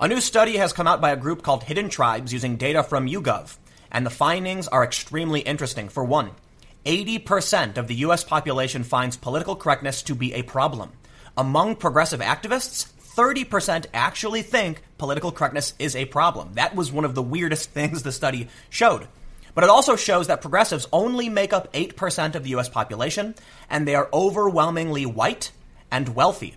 A new study has come out by a group called Hidden Tribes using data from YouGov, and the findings are extremely interesting. For one, 80% of the US population finds political correctness to be a problem. Among progressive activists, 30% actually think political correctness is a problem. That was one of the weirdest things the study showed. But it also shows that progressives only make up 8% of the US population, and they are overwhelmingly white and wealthy.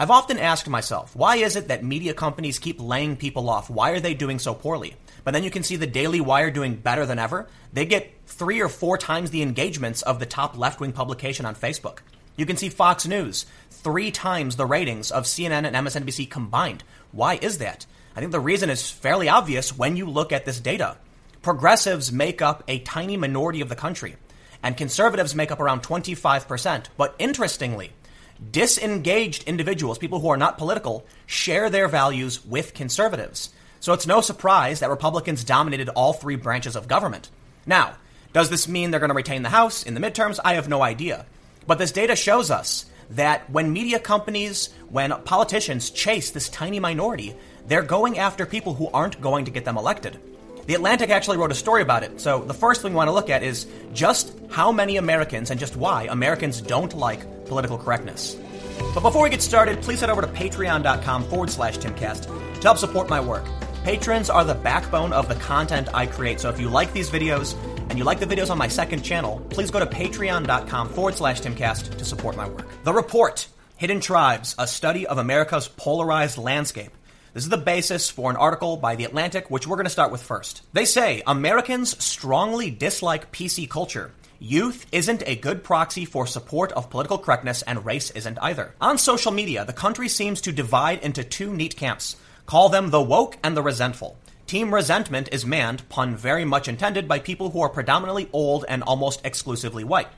I've often asked myself, why is it that media companies keep laying people off? Why are they doing so poorly? But then you can see the Daily Wire doing better than ever. They get three or four times the engagements of the top left wing publication on Facebook. You can see Fox News, three times the ratings of CNN and MSNBC combined. Why is that? I think the reason is fairly obvious when you look at this data. Progressives make up a tiny minority of the country, and conservatives make up around 25%. But interestingly, disengaged individuals, people who are not political, share their values with conservatives. So it's no surprise that Republicans dominated all three branches of government. Now, does this mean they're going to retain the House in the midterms? I have no idea. But this data shows us that when media companies, when politicians chase this tiny minority, they're going after people who aren't going to get them elected. The Atlantic actually wrote a story about it. So the first thing we want to look at is just how many Americans and just why Americans don't like political correctness. But before we get started, please head over to patreon.com forward slash timcast to help support my work. Patrons are the backbone of the content I create. So if you like these videos and you like the videos on my second channel, please go to patreon.com forward slash timcast to support my work. The report Hidden Tribes, a study of America's polarized landscape. This is the basis for an article by The Atlantic, which we're going to start with first. They say Americans strongly dislike PC culture. Youth isn't a good proxy for support of political correctness, and race isn't either. On social media, the country seems to divide into two neat camps. Call them the woke and the resentful. Team Resentment is manned, pun very much intended, by people who are predominantly old and almost exclusively white.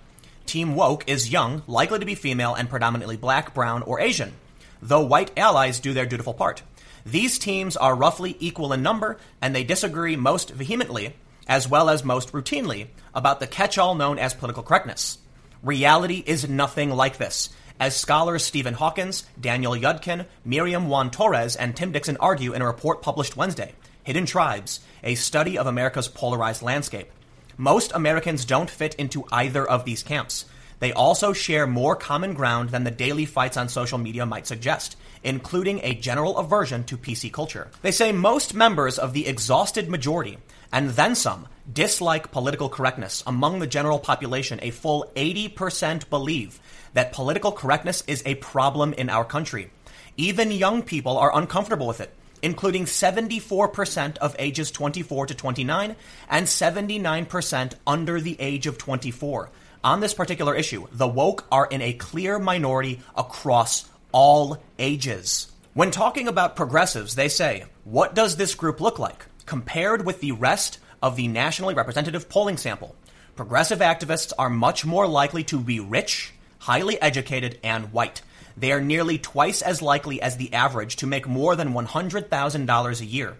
Team Woke is young, likely to be female, and predominantly black, brown, or Asian, though white allies do their dutiful part. These teams are roughly equal in number, and they disagree most vehemently, as well as most routinely, about the catch all known as political correctness. Reality is nothing like this. As scholars Stephen Hawkins, Daniel Yudkin, Miriam Juan Torres, and Tim Dixon argue in a report published Wednesday, Hidden Tribes, a study of America's polarized landscape. Most Americans don't fit into either of these camps. They also share more common ground than the daily fights on social media might suggest, including a general aversion to PC culture. They say most members of the exhausted majority, and then some, dislike political correctness. Among the general population, a full 80% believe that political correctness is a problem in our country. Even young people are uncomfortable with it, including 74% of ages 24 to 29 and 79% under the age of 24. On this particular issue, the woke are in a clear minority across all ages. When talking about progressives, they say, what does this group look like compared with the rest of the nationally representative polling sample? Progressive activists are much more likely to be rich, highly educated, and white. They are nearly twice as likely as the average to make more than $100,000 a year.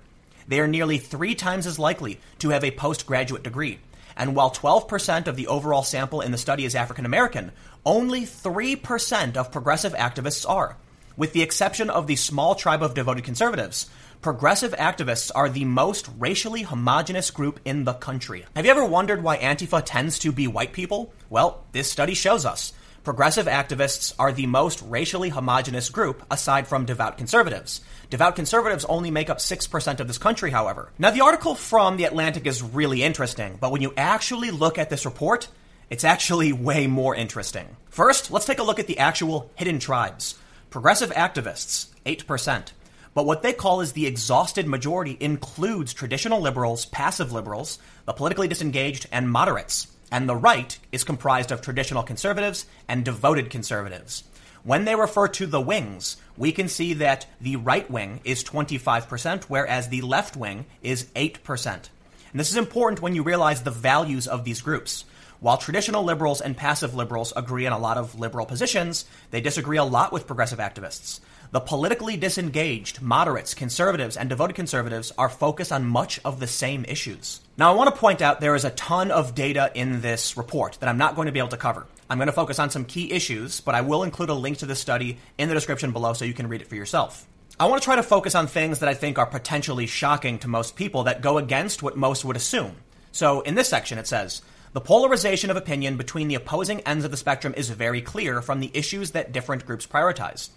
They are nearly three times as likely to have a postgraduate degree. And while 12% of the overall sample in the study is African American, only 3% of progressive activists are. With the exception of the small tribe of devoted conservatives, progressive activists are the most racially homogenous group in the country. Have you ever wondered why Antifa tends to be white people? Well, this study shows us progressive activists are the most racially homogenous group aside from devout conservatives. Devout conservatives only make up 6% of this country, however. Now, the article from The Atlantic is really interesting, but when you actually look at this report, it's actually way more interesting. First, let's take a look at the actual hidden tribes. Progressive activists, 8%. But what they call is the exhausted majority includes traditional liberals, passive liberals, the politically disengaged, and moderates and the right is comprised of traditional conservatives and devoted conservatives. When they refer to the wings, we can see that the right wing is 25%, whereas the left wing is 8%. And this is important when you realize the values of these groups. While traditional liberals and passive liberals agree on a lot of liberal positions, they disagree a lot with progressive activists. The politically disengaged, moderates, conservatives, and devoted conservatives are focused on much of the same issues. Now, I want to point out there is a ton of data in this report that I'm not going to be able to cover. I'm going to focus on some key issues, but I will include a link to this study in the description below so you can read it for yourself. I want to try to focus on things that I think are potentially shocking to most people that go against what most would assume. So in this section, it says, the polarization of opinion between the opposing ends of the spectrum is very clear from the issues that different groups prioritize.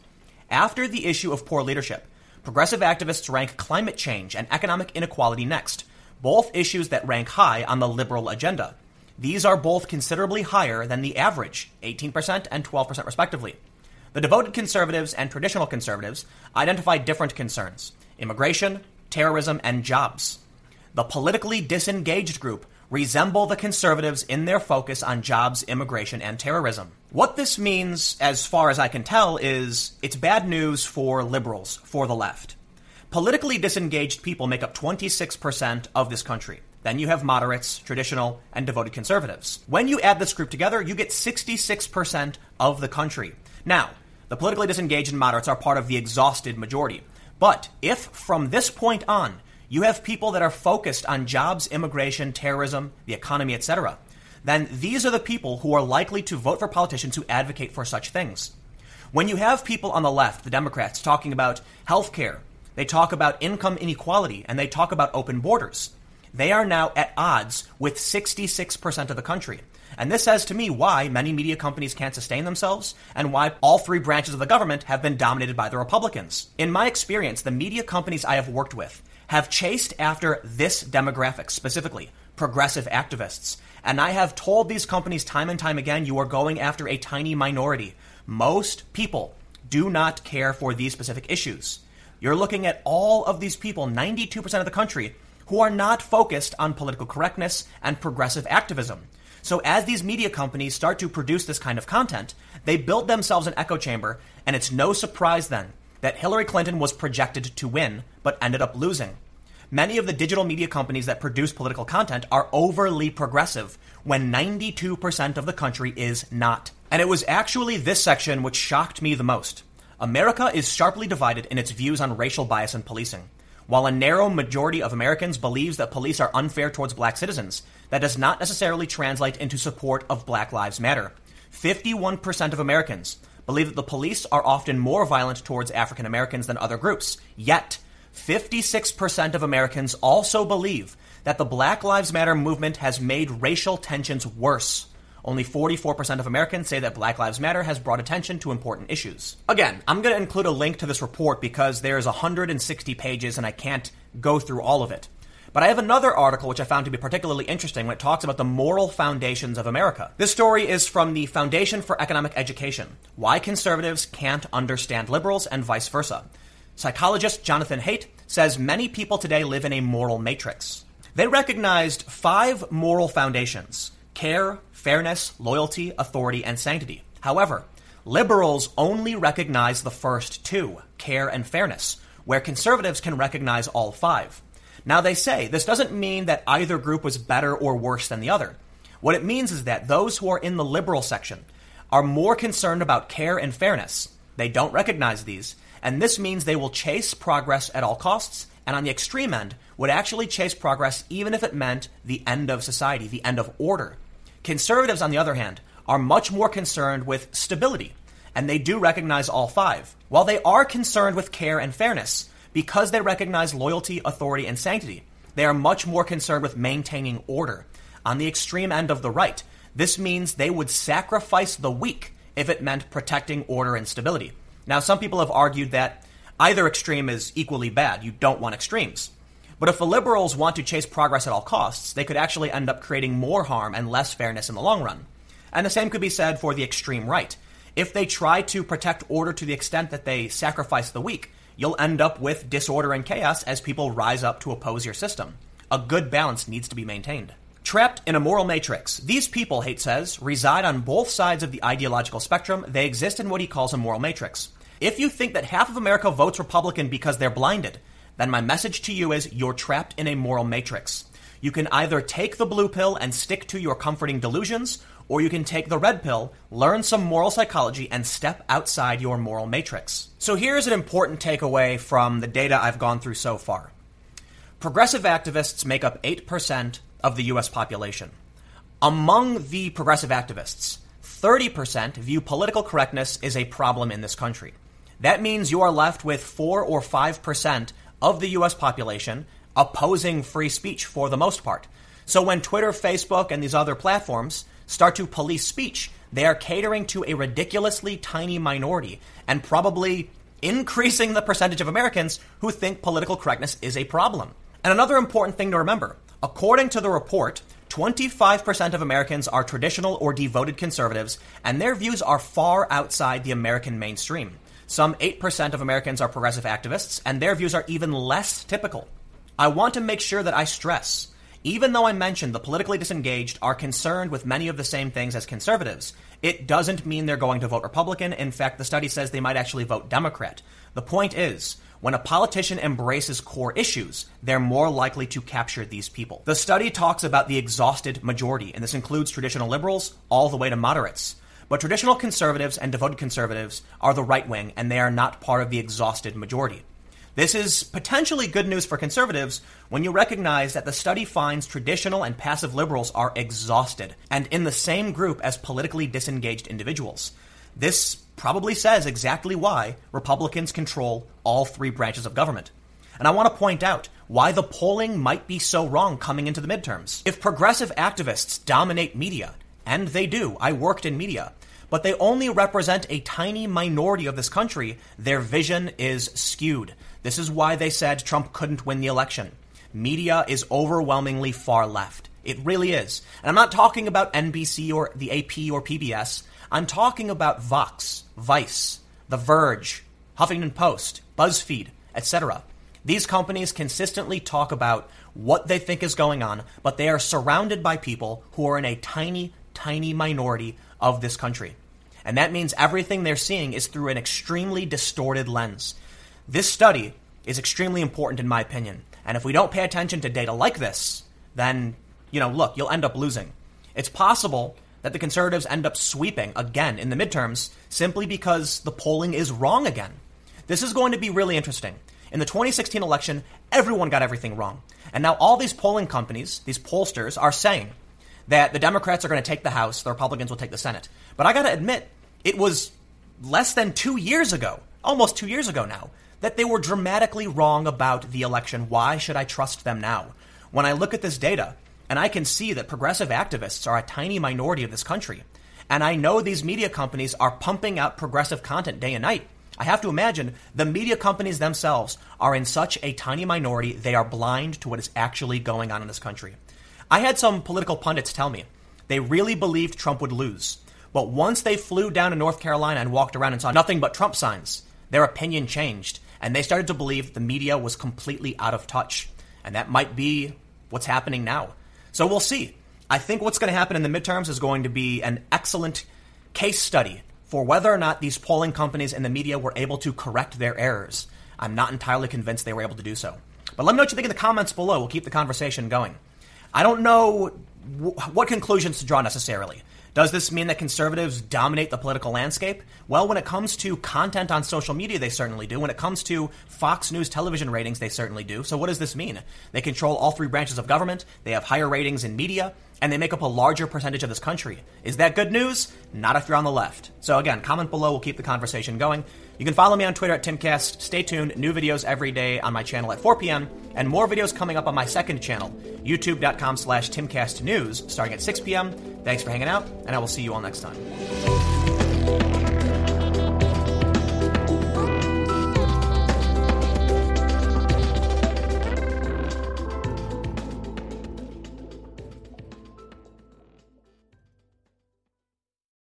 After the issue of poor leadership, progressive activists rank climate change and economic inequality next, both issues that rank high on the liberal agenda. These are both considerably higher than the average, 18% and 12% respectively. The devoted conservatives and traditional conservatives identify different concerns immigration, terrorism, and jobs. The politically disengaged group resemble the conservatives in their focus on jobs, immigration, and terrorism. What this means, as far as I can tell, is it's bad news for liberals, for the left. Politically disengaged people make up 26% of this country. Then you have moderates, traditional, and devoted conservatives. When you add this group together, you get 66% of the country. Now, the politically disengaged and moderates are part of the exhausted majority. But if from this point on you have people that are focused on jobs, immigration, terrorism, the economy, etc., then these are the people who are likely to vote for politicians who advocate for such things. When you have people on the left, the Democrats, talking about health care, they talk about income inequality, and they talk about open borders, they are now at odds with 66% of the country. And this says to me why many media companies can't sustain themselves and why all three branches of the government have been dominated by the Republicans. In my experience, the media companies I have worked with have chased after this demographic, specifically progressive activists. And I have told these companies time and time again you are going after a tiny minority. Most people do not care for these specific issues. You're looking at all of these people, 92% of the country, who are not focused on political correctness and progressive activism. So as these media companies start to produce this kind of content, they build themselves an echo chamber, and it's no surprise then that Hillary Clinton was projected to win, but ended up losing. Many of the digital media companies that produce political content are overly progressive when 92% of the country is not. And it was actually this section which shocked me the most. America is sharply divided in its views on racial bias and policing. While a narrow majority of Americans believes that police are unfair towards black citizens, that does not necessarily translate into support of Black Lives Matter. 51% of Americans believe that the police are often more violent towards African Americans than other groups. Yet, 56% of Americans also believe that the Black Lives Matter movement has made racial tensions worse. Only 44% of Americans say that Black Lives Matter has brought attention to important issues. Again, I'm going to include a link to this report because there's 160 pages and I can't go through all of it. But I have another article which I found to be particularly interesting when it talks about the moral foundations of America. This story is from the Foundation for Economic Education Why Conservatives Can't Understand Liberals and Vice Versa. Psychologist Jonathan Haidt says many people today live in a moral matrix. They recognized five moral foundations care, fairness, loyalty, authority, and sanctity. However, liberals only recognize the first two care and fairness, where conservatives can recognize all five. Now, they say this doesn't mean that either group was better or worse than the other. What it means is that those who are in the liberal section are more concerned about care and fairness. They don't recognize these, and this means they will chase progress at all costs, and on the extreme end, would actually chase progress even if it meant the end of society, the end of order. Conservatives, on the other hand, are much more concerned with stability, and they do recognize all five. While they are concerned with care and fairness, because they recognize loyalty, authority, and sanctity, they are much more concerned with maintaining order. On the extreme end of the right, this means they would sacrifice the weak if it meant protecting order and stability. Now, some people have argued that either extreme is equally bad. You don't want extremes. But if the liberals want to chase progress at all costs, they could actually end up creating more harm and less fairness in the long run. And the same could be said for the extreme right. If they try to protect order to the extent that they sacrifice the weak, you'll end up with disorder and chaos as people rise up to oppose your system. A good balance needs to be maintained. Trapped in a moral matrix, these people, Haidt says, reside on both sides of the ideological spectrum. They exist in what he calls a moral matrix. If you think that half of America votes Republican because they're blinded, then my message to you is you're trapped in a moral matrix. You can either take the blue pill and stick to your comforting delusions, or you can take the red pill, learn some moral psychology, and step outside your moral matrix. So here's an important takeaway from the data I've gone through so far. Progressive activists make up 8% of the US population. Among the progressive activists, 30% view political correctness as a problem in this country. That means you are left with 4 or 5% of the US population opposing free speech for the most part. So when Twitter, Facebook, and these other platforms start to police speech, they are catering to a ridiculously tiny minority and probably increasing the percentage of Americans who think political correctness is a problem. And another important thing to remember according to the report, 25% of Americans are traditional or devoted conservatives, and their views are far outside the American mainstream. Some 8% of Americans are progressive activists, and their views are even less typical. I want to make sure that I stress even though I mentioned the politically disengaged are concerned with many of the same things as conservatives, it doesn't mean they're going to vote Republican. In fact, the study says they might actually vote Democrat. The point is, when a politician embraces core issues, they're more likely to capture these people. The study talks about the exhausted majority, and this includes traditional liberals all the way to moderates. But traditional conservatives and devoted conservatives are the right wing, and they are not part of the exhausted majority. This is potentially good news for conservatives when you recognize that the study finds traditional and passive liberals are exhausted and in the same group as politically disengaged individuals. This probably says exactly why Republicans control all three branches of government. And I want to point out why the polling might be so wrong coming into the midterms. If progressive activists dominate media, and they do, I worked in media, but they only represent a tiny minority of this country, their vision is skewed. This is why they said Trump couldn't win the election. Media is overwhelmingly far left. It really is. And I'm not talking about NBC or the AP or PBS. I'm talking about Vox, Vice, The Verge, Huffington Post, BuzzFeed, etc. These companies consistently talk about what they think is going on, but they are surrounded by people who are in a tiny, tiny minority of this country. And that means everything they're seeing is through an extremely distorted lens. This study is extremely important in my opinion. And if we don't pay attention to data like this, then, you know, look, you'll end up losing. It's possible that the conservatives end up sweeping again in the midterms simply because the polling is wrong again. This is going to be really interesting. In the 2016 election, everyone got everything wrong. And now all these polling companies, these pollsters, are saying that the Democrats are going to take the House, the Republicans will take the Senate. But I got to admit, it was less than two years ago, almost two years ago now, that they were dramatically wrong about the election. Why should I trust them now? When I look at this data, and I can see that progressive activists are a tiny minority of this country, and I know these media companies are pumping out progressive content day and night. I have to imagine the media companies themselves are in such a tiny minority, they are blind to what is actually going on in this country. I had some political pundits tell me they really believed Trump would lose. But once they flew down to North Carolina and walked around and saw nothing but Trump signs, their opinion changed and they started to believe the media was completely out of touch. And that might be what's happening now. So we'll see. I think what's going to happen in the midterms is going to be an excellent case study for whether or not these polling companies and the media were able to correct their errors. I'm not entirely convinced they were able to do so. But let me know what you think in the comments below. We'll keep the conversation going. I don't know what conclusions to draw necessarily. Does this mean that conservatives dominate the political landscape? Well, when it comes to content on social media, they certainly do. When it comes to Fox News television ratings, they certainly do. So, what does this mean? They control all three branches of government, they have higher ratings in media, and they make up a larger percentage of this country. Is that good news? Not if you're on the left. So, again, comment below. We'll keep the conversation going. You can follow me on Twitter at Timcast. Stay tuned. New videos every day on my channel at 4 p.m. and more videos coming up on my second channel, youtube.com slash timcastnews, starting at 6 p.m. Thanks for hanging out, and I will see you all next time.